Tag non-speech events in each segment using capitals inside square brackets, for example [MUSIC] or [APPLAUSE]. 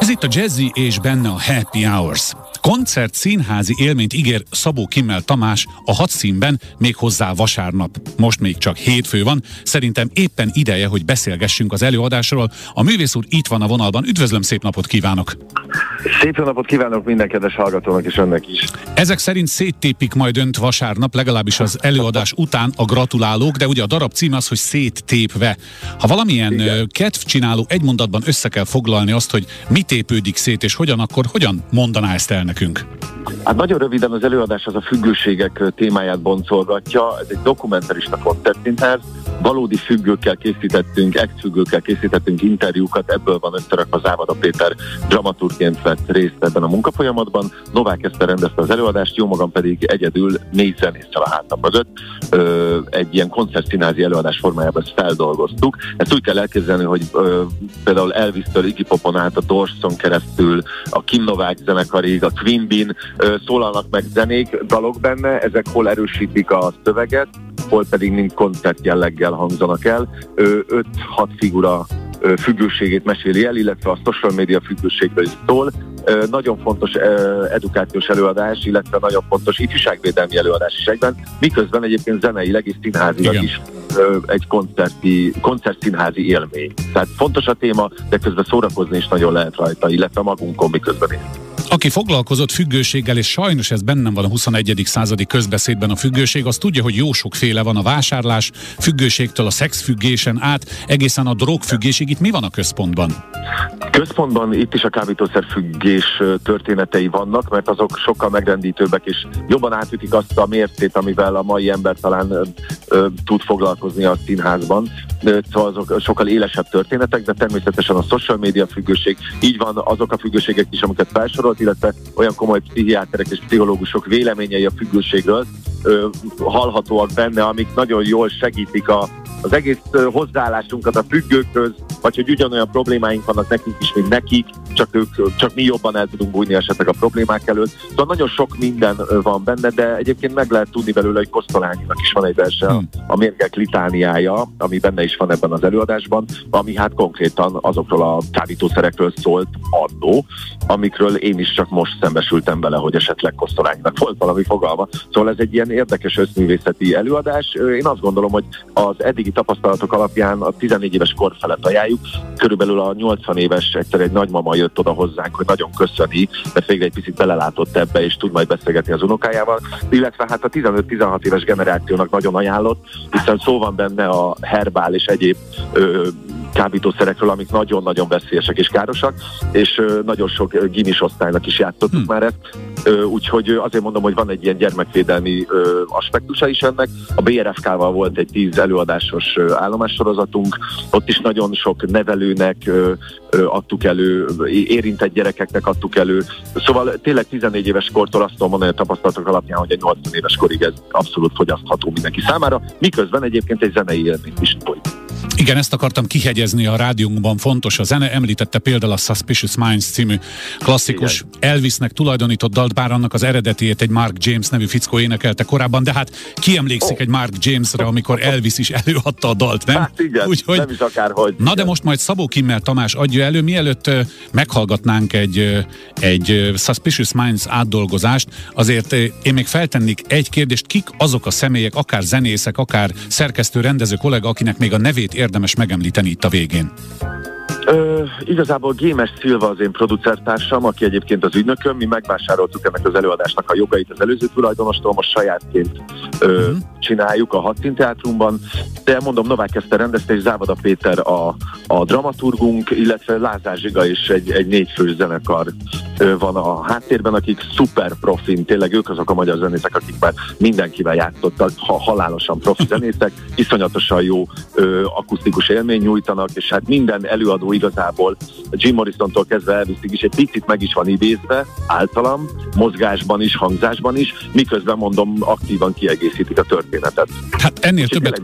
Ez itt a Jazzy és benne a Happy Hours. Koncert színházi élményt ígér Szabó Kimmel Tamás a hat színben, még hozzá vasárnap. Most még csak hétfő van, szerintem éppen ideje, hogy beszélgessünk az előadásról. A művész úr itt van a vonalban, üdvözlöm, szép napot kívánok! Szép napot kívánok minden kedves hallgatónak és önnek is. Ezek szerint széttépik majd önt vasárnap, legalábbis az előadás után a gratulálók, de ugye a darab cím az, hogy széttépve. Ha valamilyen Igen. kedvcsináló egy mondatban össze kell foglalni azt, hogy mi tépődik szét és hogyan, akkor hogyan mondaná ezt el nekünk? Hát nagyon röviden az előadás az a függőségek témáját boncolgatja. Ez egy dokumentarista koncertszínház, valódi függőkkel készítettünk, ex-függőkkel készítettünk interjúkat, ebből van összerakva Závada Péter dramaturgként vett részt ebben a munkafolyamatban. Novák Eszter rendezte az előadást, jó magam pedig egyedül négy zenésszel a hátam között ö, egy ilyen koncertszínázi előadás formájában ezt feldolgoztuk. Ezt úgy kell elképzelni, hogy ö, például Elvis-től Iggy Popon át a Dorson keresztül, a Kim Novák zenekarig, a Queen Bean ö, szólalnak meg zenék, dalok benne, ezek hol erősítik a szöveget, hol pedig mind koncert jelleggel hangzanak el. 5-6 figura függőségét meséli el, illetve a social media függőségről is szól. Nagyon fontos edukációs előadás, illetve nagyon fontos ifjúságvédelmi előadás is egyben, miközben egyébként zeneileg és színházilag Igen. is egy koncerti, koncertszínházi élmény. Tehát fontos a téma, de közben szórakozni is nagyon lehet rajta, illetve magunkon miközben is. Aki foglalkozott függőséggel, és sajnos ez bennem van a 21. századi közbeszédben a függőség, az tudja, hogy jó sokféle van a vásárlás függőségtől a szexfüggésen át, egészen a drogfüggésig. Itt mi van a központban? Központban itt is a kábítószer függés történetei vannak, mert azok sokkal megrendítőbbek, és jobban átütik azt a mértét, amivel a mai ember talán ö, ö, tud foglalkozni a színházban. Szóval azok sokkal élesebb történetek, de természetesen a social media függőség, így van azok a függőségek is, amiket felsorolt, illetve olyan komoly pszichiáterek és pszichológusok véleményei a függőségről ö, hallhatóak benne, amik nagyon jól segítik a, az egész hozzáállásunkat a függőkhöz, vagy hogy ugyanolyan problémáink vannak nekünk is, mint nekik, csak, ők, csak mi jobban el tudunk bújni esetleg a problémák előtt. Szóval nagyon sok minden van benne, de egyébként meg lehet tudni belőle, hogy Kosztolányinak is van egy verse, hmm. a mérgek litániája, ami benne is van ebben az előadásban, ami hát konkrétan azokról a kábítószerekről szólt annó, amikről én is csak most szembesültem vele, hogy esetleg Kosztolányinak volt valami fogalma. Szóval ez egy ilyen érdekes összművészeti előadás. Én azt gondolom, hogy az eddigi tapasztalatok alapján a 14 éves kor felett ajánljuk. Körülbelül a 80 éves egyszer egy nagymama jött oda hozzánk, hogy nagyon köszöni, mert végre egy picit belelátott ebbe, és tud majd beszélgetni az unokájával. Illetve hát a 15-16 éves generációnak nagyon ajánlott, hiszen szó van benne a herbál és egyéb ö, kábítószerekről, amik nagyon-nagyon veszélyesek és károsak, és nagyon sok gimis osztálynak is játszottuk hmm. már ezt, úgyhogy azért mondom, hogy van egy ilyen gyermekvédelmi aspektusa is ennek. A BRFK-val volt egy tíz előadásos állomássorozatunk, ott is nagyon sok nevelőnek adtuk elő, érintett gyerekeknek adtuk elő, szóval tényleg 14 éves kortól azt tudom mondani a tapasztalatok alapján, hogy egy 80 éves korig ez abszolút fogyasztható mindenki számára, miközben egyébként egy zenei élményt is folyik. Igen, ezt akartam kihegyezni a rádiónkban, fontos a zene. Említette például a Suspicious Minds című klasszikus Igen. Elvisnek tulajdonított dalt, bár annak az eredetiét egy Mark James nevű fickó énekelte korábban, de hát ki emlékszik oh. egy Mark Jamesre, amikor Elvis is előadta a dalt, nem? Hát igen, Úgyhogy, nem is akárhogy. Na igen. de most majd Szabó Kimmel Tamás adja elő, mielőtt meghallgatnánk egy, egy Suspicious Minds átdolgozást, azért én még feltennék egy kérdést, kik azok a személyek, akár zenészek, akár szerkesztő, rendező kollega, akinek még a nevét érdemes megemlíteni itt a végén? Ö, igazából Gémes Szilva az én producertársam, aki egyébként az ügynököm, mi megvásároltuk ennek az előadásnak a jogait az előző tulajdonostól, most sajátként ö, uh-huh. Csináljuk a Hattin Teátrumban, de mondom, Novák Eszter rendezte, és Závada Péter a, a dramaturgunk, illetve Lázár Zsiga is egy, egy négyfős zenekar van a háttérben, akik szuper profin, tényleg ők azok a magyar zenészek, akik már mindenkivel játszottak, ha halálosan profi [LAUGHS] zenészek, iszonyatosan jó ö, akusztikus élmény nyújtanak, és hát minden előadó igazából Jim Morrison-tól kezdve elviszik is egy picit meg is van idézve, általam, mozgásban is, hangzásban is, miközben mondom, aktívan kiegészítik a történetet. Hát ennél és többet,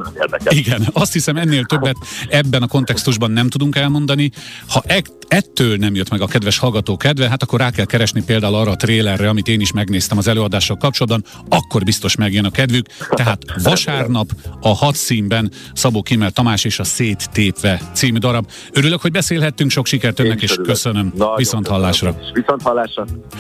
igen, azt hiszem ennél többet ebben a kontextusban nem tudunk elmondani. Ha e- ettől nem jött meg a kedves hallgató kedve, hát akkor rá kell keresni például arra a trélerre, amit én is megnéztem az előadással kapcsolatban, akkor biztos megjön a kedvük. Tehát vasárnap a hat színben Szabó Kimmel Tamás és a Széttépve című darab. Örülök, hogy beszélhettünk, sok sikert önnek, és köszönöm. Nagyon Viszont hallásra. Viszont hallásra.